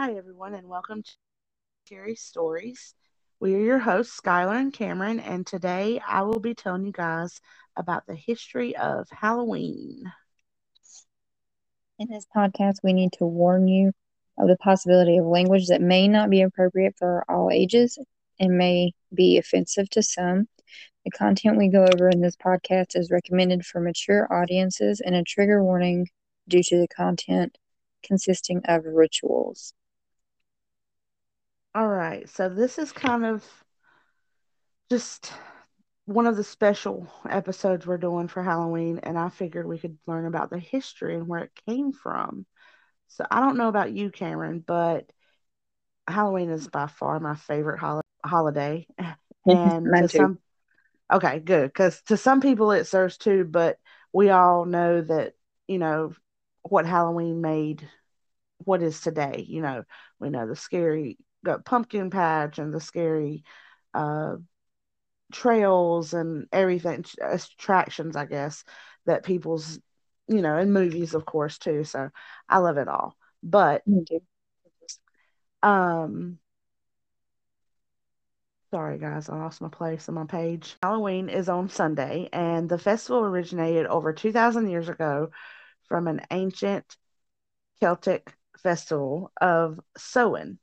Hi, everyone, and welcome to Scary Stories. We are your hosts, Skylar and Cameron, and today I will be telling you guys about the history of Halloween. In this podcast, we need to warn you of the possibility of language that may not be appropriate for all ages and may be offensive to some. The content we go over in this podcast is recommended for mature audiences and a trigger warning due to the content consisting of rituals. All right, so this is kind of just one of the special episodes we're doing for Halloween, and I figured we could learn about the history and where it came from. So I don't know about you, Cameron, but Halloween is by far my favorite hol- holiday. And to too. some, okay, good, because to some people it serves too, but we all know that you know what Halloween made what is today. You know, we know the scary the pumpkin patch and the scary uh, trails and everything attractions, I guess, that people's you know, in movies, of course, too. So I love it all. But um sorry guys, I lost my place on my page. Halloween is on Sunday and the festival originated over 2000 years ago from an ancient Celtic festival of Samhain.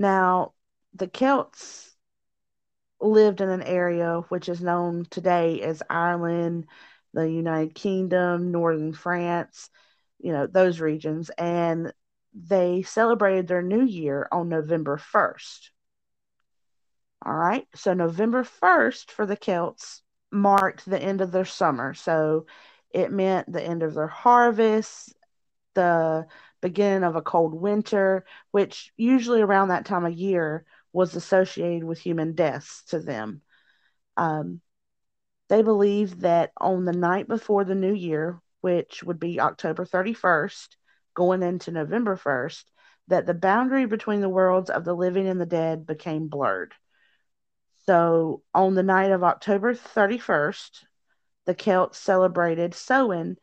Now, the Celts lived in an area which is known today as Ireland, the United Kingdom, northern France, you know, those regions, and they celebrated their new year on November 1st. All right, so November 1st for the Celts marked the end of their summer. So it meant the end of their harvest, the beginning of a cold winter, which usually around that time of year was associated with human deaths to them. Um, they believed that on the night before the new year, which would be October 31st, going into November 1st, that the boundary between the worlds of the living and the dead became blurred. So on the night of October 31st, the Celts celebrated Samhain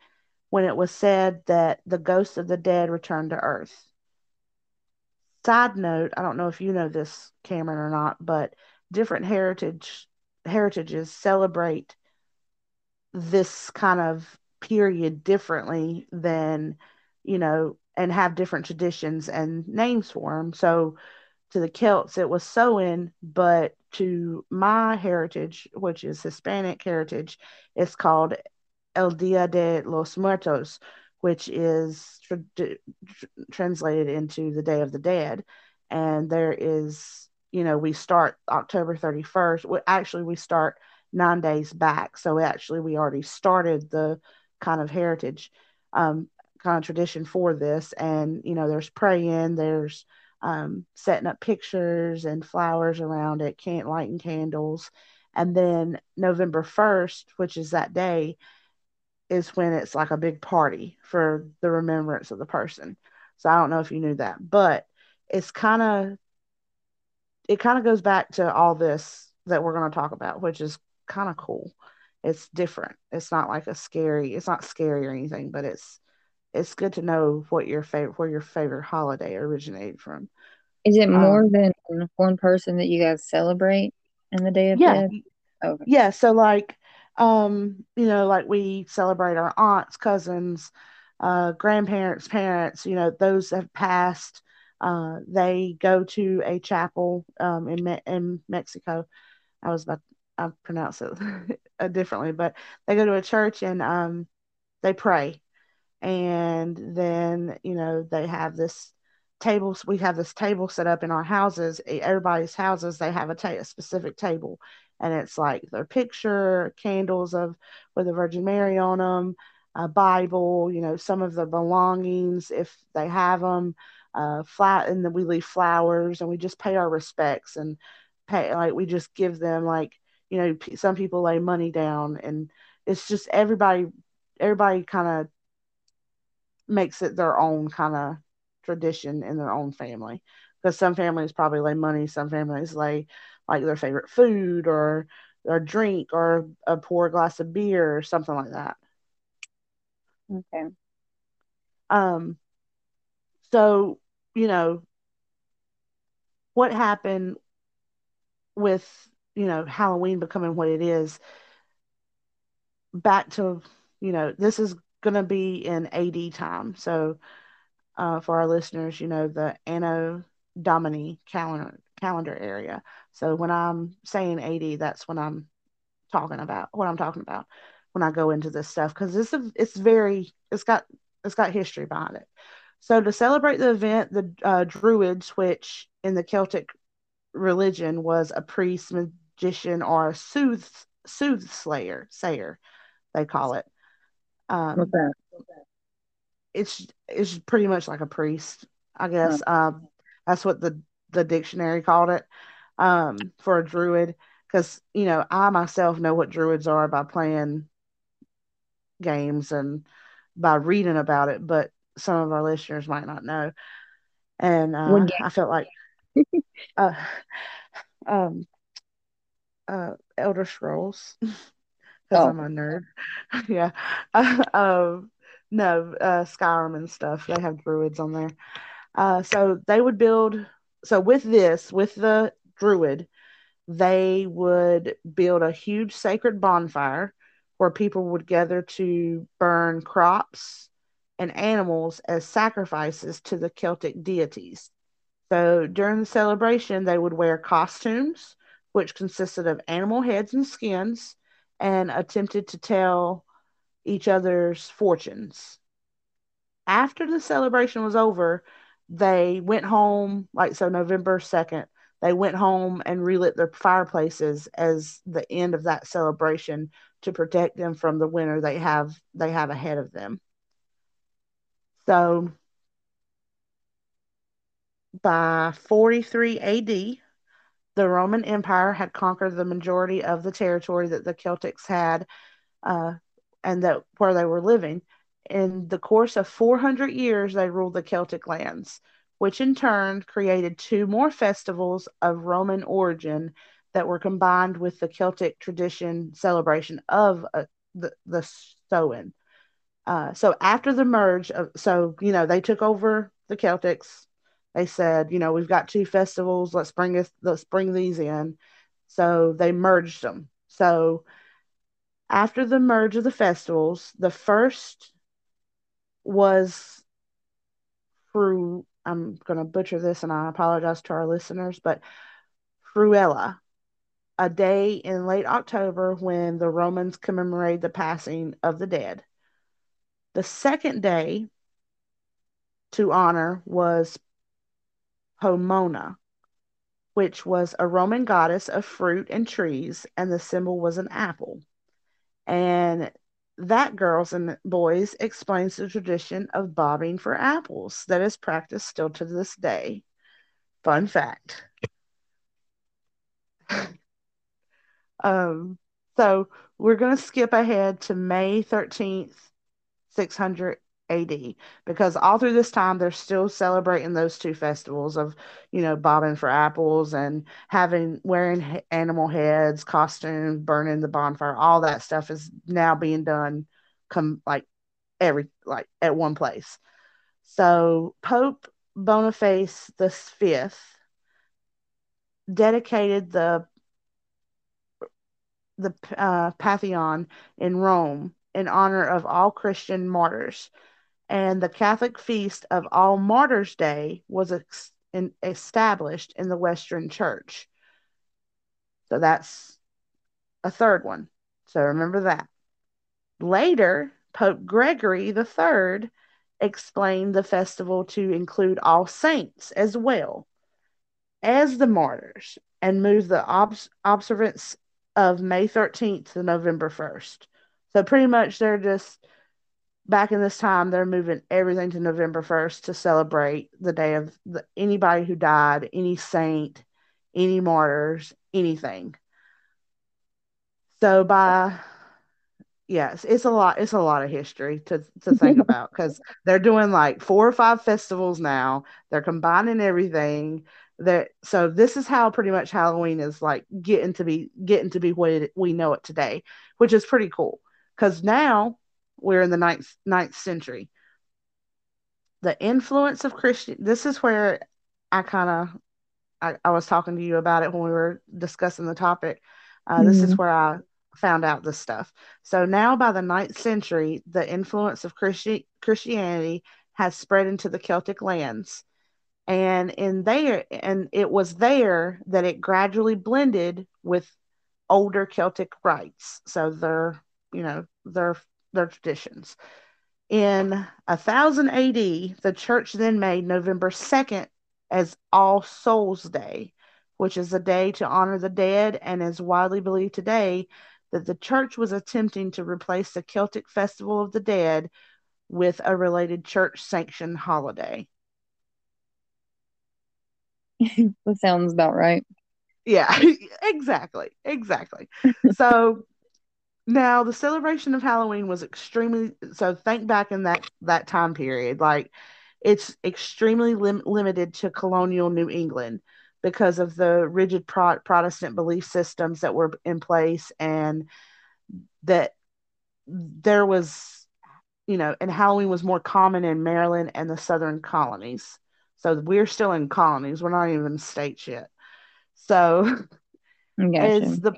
when it was said that the ghosts of the dead returned to Earth. Side note, I don't know if you know this, Cameron, or not, but different heritage heritages celebrate this kind of period differently than, you know, and have different traditions and names for them. So to the Celts, it was Samhain, but to my heritage, which is Hispanic heritage, it's called El Dia de los Muertos, which is tra- tr- translated into the Day of the Dead. And there is, you know, we start October 31st. Well, actually, we start nine days back. So actually, we already started the kind of heritage, um, kind of tradition for this. And, you know, there's praying, there's um, setting up pictures and flowers around it, can't lighting candles. And then November 1st, which is that day, is when it's like a big party for the remembrance of the person. So I don't know if you knew that, but it's kind of it kind of goes back to all this that we're going to talk about, which is kind of cool. It's different. It's not like a scary. It's not scary or anything, but it's it's good to know what your favorite where your favorite holiday originated from. Is it more Um, than one person that you guys celebrate in the Day of yeah, Dead? Okay. yeah. So like, um, you know, like we celebrate our aunts, cousins, uh, grandparents, parents. You know, those have passed. Uh, they go to a chapel um, in Me- in Mexico. I was about I pronounce it differently, but they go to a church and um, they pray and then you know they have this tables we have this table set up in our houses everybody's houses they have a, ta- a specific table and it's like their picture candles of with the virgin mary on them a bible you know some of their belongings if they have them uh flat and then we leave flowers and we just pay our respects and pay like we just give them like you know p- some people lay money down and it's just everybody everybody kind of makes it their own kind of tradition in their own family. Because some families probably lay money, some families lay like their favorite food or or drink or a pour glass of beer or something like that. Okay. Um, so you know, what happened with you know Halloween becoming what it is back to you know this is going to be in AD time. So uh, for our listeners, you know the Anno Domini calendar calendar area. So when I'm saying AD, that's when I'm talking about what I'm talking about when I go into this stuff because this it's very it's got it's got history behind it. So to celebrate the event, the uh, Druids, which in the Celtic religion was a priest, magician, or a sooth soothsayer, sayer, they call it. Um, What's that? it's it's pretty much like a priest, I guess. Um, that's what the the dictionary called it um, for a druid. Because you know, I myself know what druids are by playing games and by reading about it, but some of our listeners might not know. And uh? I felt like, uh, um, uh, Elder Scrolls, because Oh. I'm a nerd. yeah. um, no, uh, Skyrim and stuff. They have druids on there. Uh, so they would build. So with this, with the druid, they would build a huge sacred bonfire where people would gather to burn crops and animals as sacrifices to the Celtic deities. So during the celebration, they would wear costumes, which consisted of animal heads and skins, and attempted to tell each other's fortunes. After the celebration was over, they went home, like so November 2nd, they went home and relit their fireplaces as the end of that celebration to protect them from the winter they have they have ahead of them. So by 43 AD, the Roman Empire had conquered the majority of the territory that the Celtics had uh, and that where they were living. In the course of 400 years, they ruled the Celtic lands, which in turn created two more festivals of Roman origin that were combined with the Celtic tradition celebration of uh, the, the Samhain. Uh, so after the merge of, so you know they took over the Celtics. They said, you know, we've got two festivals. Let's bring this. Let's bring these in. So they merged them. So after the merge of the festivals, the first was through. I'm to butcher this, and I apologize to our listeners, but Fruella, a day in late October when the Romans commemorated the passing of the dead. The second day to honor was Pomona, which was a Roman goddess of fruit and trees, and the symbol was an apple. And that, girls and boys, explains the tradition of bobbing for apples that is practiced still to this day. Fun fact. um, so we're going to skip ahead to May 13th, 600 AD, because all through this time they're still celebrating those two festivals of, you know, bobbing for apples and having wearing animal heads, costumes, burning the bonfire. All that stuff is now being done, come like every like at one place. So Pope Boniface the Fifth dedicated the the uh, Pantheon in Rome in honor of all Christian martyrs and the Catholic feast of All Martyrs' Day was ex- in, established in the Western Church. So that's a third one. So remember that. Later, Pope Gregory III explained the festival to include all saints as well as the martyrs and moved the obs- observance of May 13th to November 1st. So pretty much they're just back in this time they're moving everything to November 1st to celebrate the day of the, anybody who died, any saint, any martyrs, anything. So by yes, it's a lot it's a lot of history to to think about cuz they're doing like four or five festivals now. They're combining everything. That so this is how pretty much Halloween is like getting to be getting to be what it, we know it today, which is pretty cool. Cuz now we're in the ninth ninth century. The influence of Christian. This is where I kind of I, I was talking to you about it when we were discussing the topic. Uh, mm-hmm. This is mm-hmm. where I found out this stuff. So now, by the ninth century, the influence of Christi- Christianity has spread into the Celtic lands, and in there, and it was there that it gradually blended with older Celtic rites. So their, you know, their their traditions. In 1000 AD, the church then made November 2nd as All Souls Day, which is a day to honor the dead and is widely believed today that the church was attempting to replace the Celtic Festival of the Dead with a related church sanctioned holiday. that sounds about right. Yeah, exactly. Exactly. so now the celebration of Halloween was extremely so think back in that that time period like it's extremely lim- limited to colonial New England because of the rigid pro- Protestant belief systems that were in place and that there was you know and Halloween was more common in Maryland and the southern colonies. So we're still in colonies. We're not even states yet. So gotcha. as the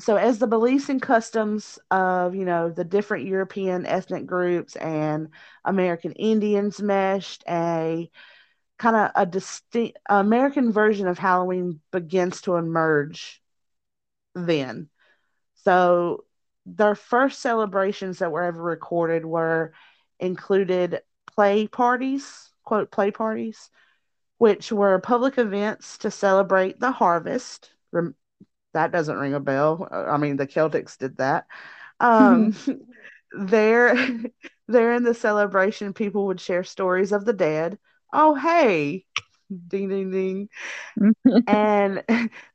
so as the beliefs and customs of you know the different european ethnic groups and american indians meshed a kind of a distinct american version of halloween begins to emerge then. So their first celebrations that were ever recorded were included play parties quote play parties which were public events to celebrate the harvest that doesn't ring a bell. I mean, the Celtics did that. Um, there, there in the celebration, people would share stories of the dead. Oh, hey, ding, ding, ding, and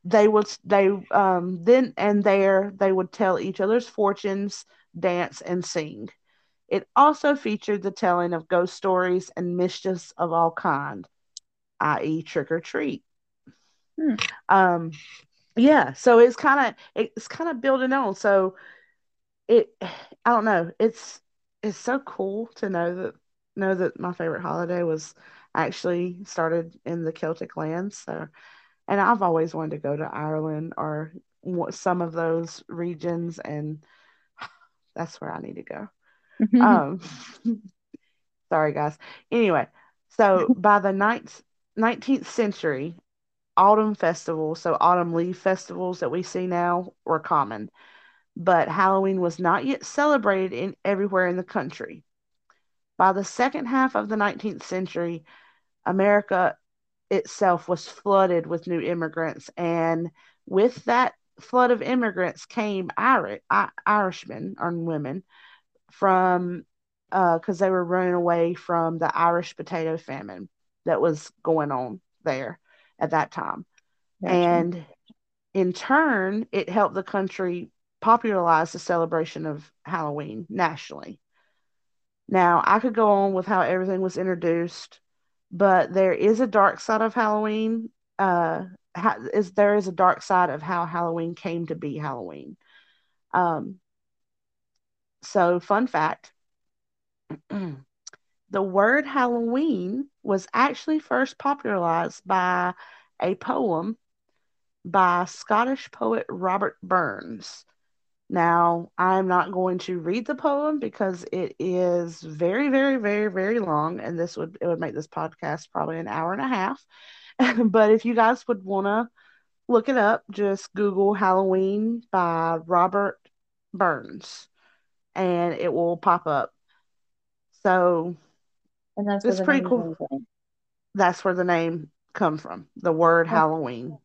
they would they um then and there they would tell each other's fortunes, dance, and sing. It also featured the telling of ghost stories and mischiefs of all kind, i.e., trick or treat. Hmm. Um, yeah so it's kind of it's kind of building on so it i don't know it's it's so cool to know that know that my favorite holiday was actually started in the celtic lands so and i've always wanted to go to ireland or some of those regions and that's where i need to go. Um sorry guys. Anyway so by the ninth 19th century autumn festivals, so autumn leaf festivals that we see now, were common. But Halloween was not yet celebrated in everywhere in the country. By the second half of the 19th century, America itself was flooded with new immigrants, and with that flood of immigrants came Irish, Irishmen or women from because uh, they were running away from the Irish potato famine that was going on there at that time. Gotcha. And in turn, it helped the country popularize the celebration of Halloween nationally. Now, I could go on with how everything was introduced, but there is a dark side of Halloween. Uh, is there is a dark side of how Halloween came to be Halloween. Um, so, fun fact the word Halloween was actually first popularized by a poem by Scottish poet Robert Burns. Now, I'm not going to read the poem because it is very, very, very, very long, and this would it would make this podcast probably an hour and a half. but if you guys would want to look it up, just Google Halloween by Robert Burns, and it will pop up. So and that's it's pretty cool. That's where the name come from. The word Halloween.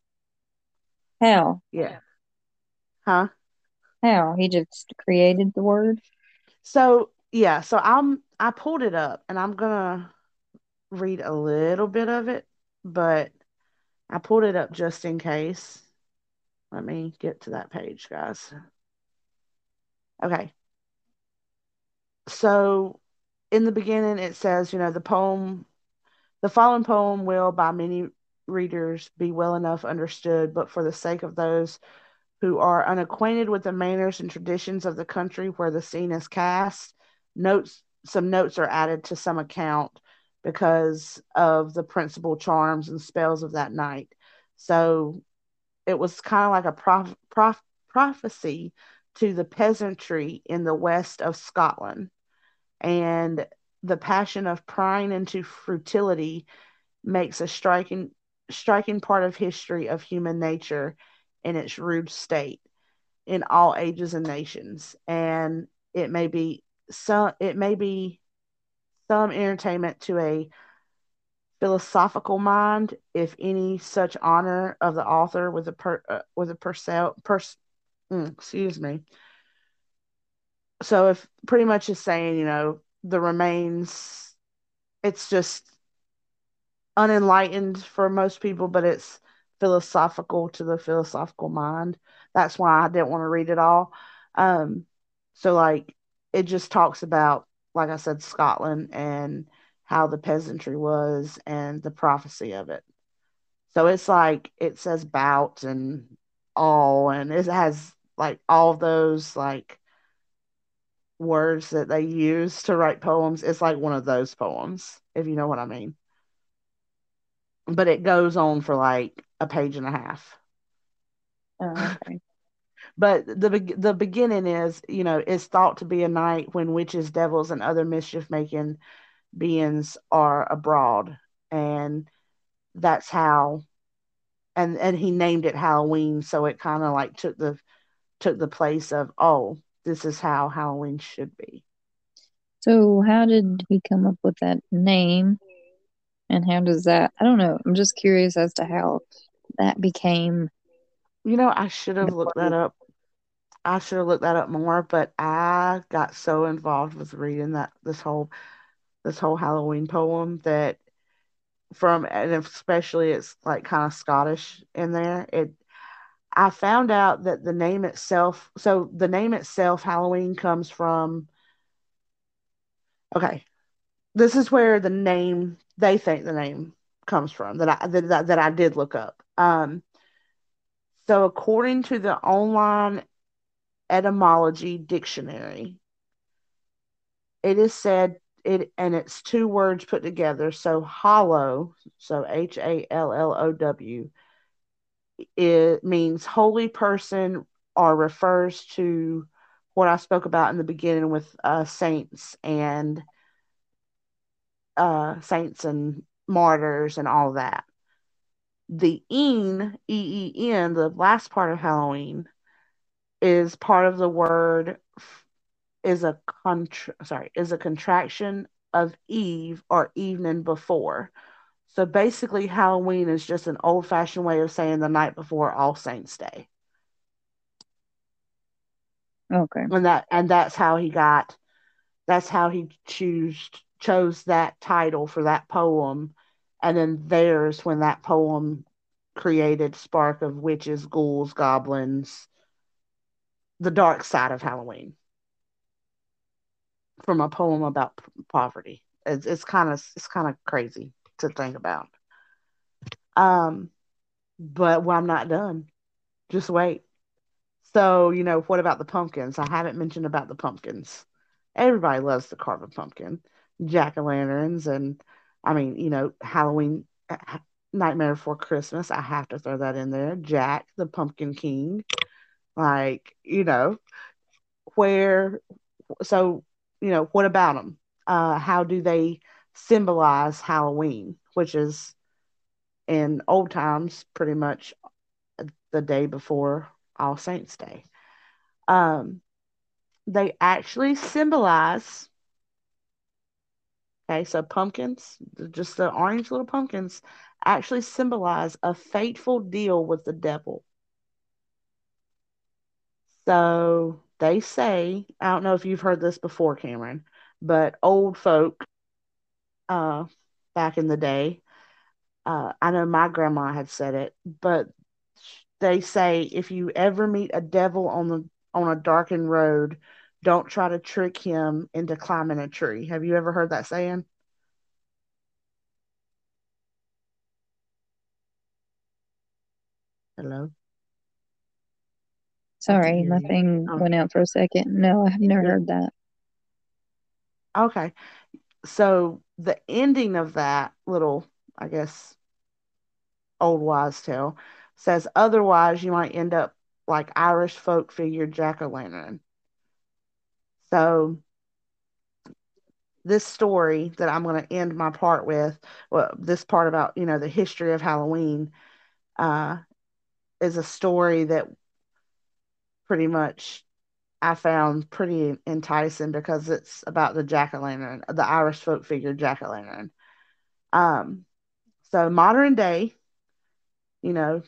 How? Yeah. Huh? How? He just created the word? So yeah, so I'm I pulled it up and I'm gonna read a little bit of it, but I pulled it up just in case. Let me get to that page, guys. Okay. So in the beginning it says, you know, the poem the following poem will by many readers be well enough understood, but for the sake of those who are unacquainted with the manners and traditions of the country where the scene is cast, notes some notes are added to some account because of the principal charms and spells of that night. So it was kind of like a prof, prof, prophecy to the peasantry in the west of Scotland. And the passion of prying into fertility makes a striking striking part of history of human nature in its rude state in all ages and nations. And it may be some it may be some entertainment to a philosophical mind if any such honor of the author with a per uh, with a percel pers mm, excuse me so if pretty much is saying you know the remains it's just unenlightened for most people but it's philosophical to the philosophical mind. That's why i didn't want to read it all. Um so like it just talks about like i said scotland and how the peasantry was and the prophecy of it. So it's like it says bout and all and it has like all those like words that they use to write poems it's like one of those poems if you know what i mean. But it goes on for like a page and a half. Oh, okay. but the the beginning is you know it's thought to be a night when witches devils and other mischief making beings are abroad. And that's how and and he named it halloween so it kind of like took the took the place of oh this is how halloween should be So, how did he come up with that name? And how does that, I don't know, I'm just curious as to how that became. you know i should have looked that up i should have looked that up more but i got so involved with reading that this whole this whole halloween poem that from and especially it's like kind of Scottish in there. It I found out that the name itself, so the name itself, Halloween, comes from. Okay, this is where the name they think the name comes from that I that, that I did look up. Um, so according to the online etymology dictionary, it is said it and it's two words put together. So hollow, so H A L L O W, it means holy person or refers to what I spoke about in the beginning with uh, saints and uh, saints and martyrs and all that. The een, E E N, the last part of Halloween, is part of the word is a contra- sorry is a contraction of eve or evening before. So basically, Halloween is just an old fashioned way of saying the night before All Saints Day. Okay. And that and that's how he got that's how he choose chose that title for that poem. And then there's when that poem created Spark of Witches, Ghouls, Goblins, the dark side of Halloween from a poem about poverty. It's, it's kind of it's kind of crazy to think about. Um, but well, I'm not done. Just wait. So you know, what about the pumpkins? I haven't mentioned about the pumpkins. Everybody loves to carve a pumpkin, jack o' lanterns, and I mean, you know, Halloween, Nightmare Before Christmas. I have to throw that in there. Jack, the Pumpkin King, like you know, where. So you know, what about them? Uh, how do they symbolize Halloween, which is in old times pretty much the day before All Saints Day? Um, they actually symbolize. Okay, so pumpkins, just the orange little pumpkins, actually symbolize a fateful deal with the devil. So they say, I don't know if you've heard this before, Cameron, but old folk uh, back in the day, uh, I know my grandma had said it, but they say if you ever meet a devil on the on a darkened road, don't try to trick him into climbing a tree. Have you ever heard that saying? Hello. Sorry, my thing oh. went out for a second. No, I have never heard that. Okay. So the ending of that little, I guess, old wise tale. Says otherwise, you might end up like Irish folk figure jack o' lantern. So, this story that I'm going to end my part with, well, this part about you know the history of Halloween, uh, is a story that pretty much I found pretty enticing because it's about the jack o' lantern, the Irish folk figure jack o' lantern. Um, so modern day, you know,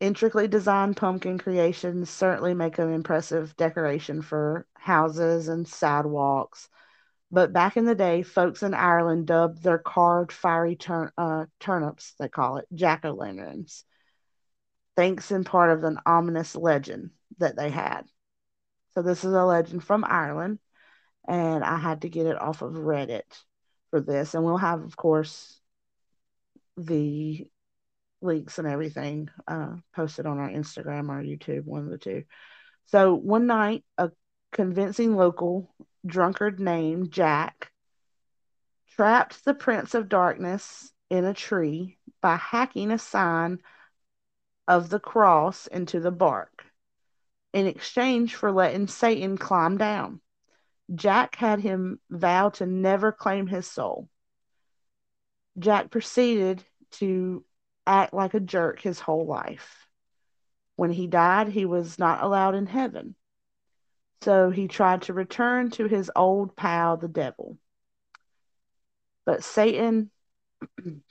intricately designed pumpkin creations certainly make an impressive decoration for houses and sidewalks. But back in the day, folks in Ireland dubbed their carved fiery tur- uh, turnips, they call it, jack o' lanterns, thanks in part of an ominous legend that they had. So, this is a legend from Ireland, and I had to get it off of Reddit for this. And we'll have, of course, the links and everything uh, posted on our Instagram or YouTube, one of the two. So one night, a convincing local drunkard named Jack trapped the Prince of Darkness in a tree by hacking a sign of the cross into the bark in exchange for letting Satan climb down. Jack had him vow to never claim his soul. Jack proceeded to act like a jerk his whole life. When he died, he was not allowed in heaven. So he tried to return to his old pal, the devil. But Satan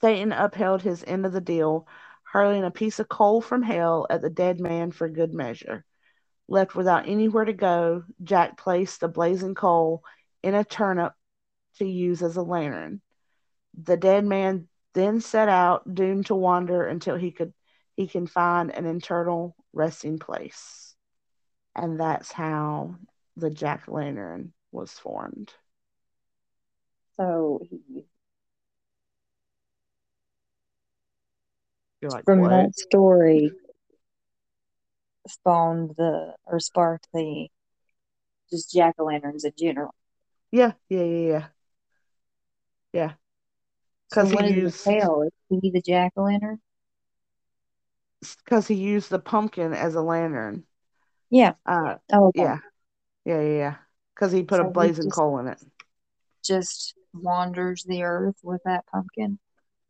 Satan upheld his end of the deal, hurling a piece of coal from hell at the dead man for good measure. Left without anywhere to go, Jack placed the blazing coal in a turnip to use as a lantern. The dead man then set out, doomed to wander until he could he can find an eternal resting place. And that's how the jack lantern was formed. So he You're like, from what? that story spawned the or sparked the just jack o' lanterns in general. Yeah, yeah, yeah, yeah. Yeah. So 'Cause he used- tell? Is he the jack o' lantern? Because he used the pumpkin as a lantern. Yeah. Uh, Oh, okay. yeah, yeah, yeah, yeah. Because he put So a blazing coal in it. Just wanders the earth with that pumpkin.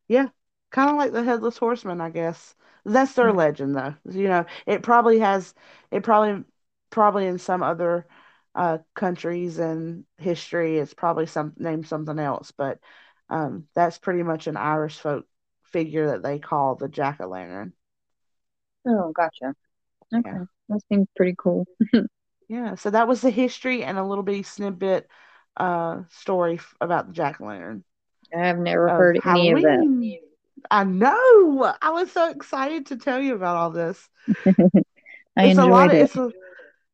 Yeah, kind of like the headless horseman, I guess. That's their Mhm. legend, though. You know, it probably has, it probably, probably in some other uh, countries and history, it's probably some named something else, but um, that's pretty much an Irish folk figure that they call the jack o' lantern. Oh, gotcha. Okay. Yeah. That seems pretty cool. Yeah, so that was the history and a little bitty snippet uh, story f- about the jack o' lantern. I have never of heard any of that. I know. I was so excited to tell you about all this. I it's a lot enjoyed of it. it's a,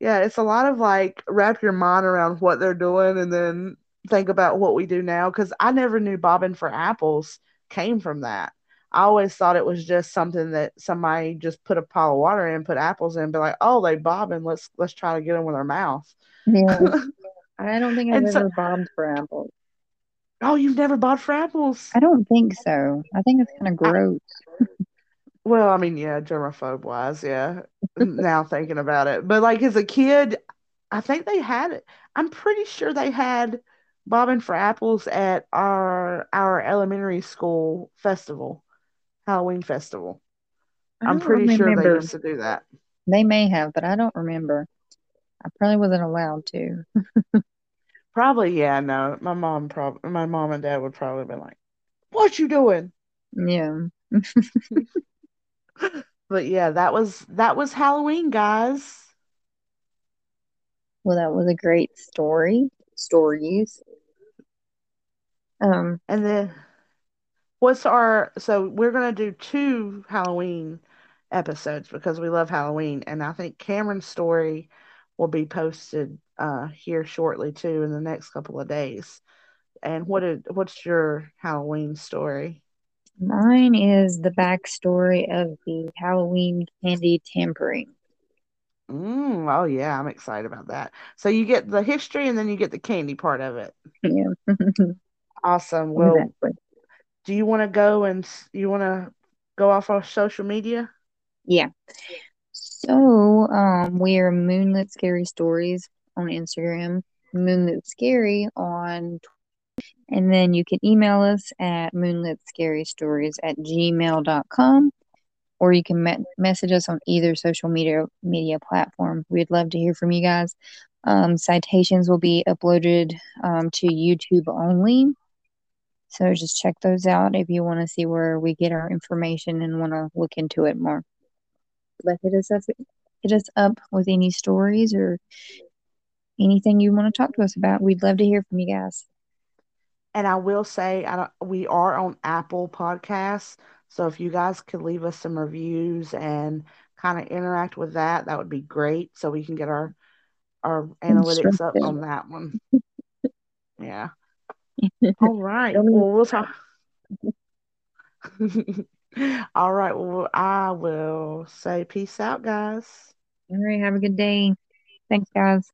yeah, it's a lot of like wrap your mind around what they're doing and then think about what we do now because I never knew bobbing for apples came from that. I always thought it was just something that somebody just put a pile of water in, put apples in, and be like, "Oh, they bobbing. Let's let's try to get them with our mouth." Yeah. I don't think I've And so- ever bobbed for apples. Oh, you've never bought for apples? I don't think so. I think it's kind of gross. Well, I mean, yeah, germaphobe wise, yeah. now thinking about it, but like as a kid, I think they had it. I'm pretty sure they had bobbing for apples at our our elementary school festival, Halloween festival. I I'm pretty sure they used to do that. They may have, but I don't remember. I probably wasn't allowed to. Probably, yeah. No, my mom probably, my mom and dad would probably been like, "What you doing?" Yeah. But yeah, that was that was Halloween, guys. Well, that was a great story. Stories. Um, And then what's our so we're gonna do two Halloween episodes because we love Halloween and I think Cameron's story will be posted uh here shortly too in the next couple of days. And what did what's your Halloween story? mine is the backstory of the Halloween candy tampering. Mm, oh yeah, I'm excited about that. So you get the history and then you get the candy part of it. Yeah. Awesome. Well, Exactly. do you want to go and you want to go off our social media? Yeah. So, um, we are Moonlit Scary Stories on Instagram, Moonlit Scary on Twitter, and then you can email us at moonlitscarystories at gmail.com or you can me- message us on either social media media platform. We'd love to hear from you guys. Um, citations will be uploaded um, to YouTube only. So just check those out if you want to see where we get our information and want to look into it more. But hit us up, hit us up with any stories or anything you want to talk to us about. We'd love to hear from you guys. And I will say, I we are on Apple Podcasts. So if you guys could leave us some reviews and kind of interact with that, that would be great. So we can get our our analytics up on that one. yeah. All right. Well, we'll talk. All right. Well, I will say peace out, guys. All right. Have a good day. Thanks, guys.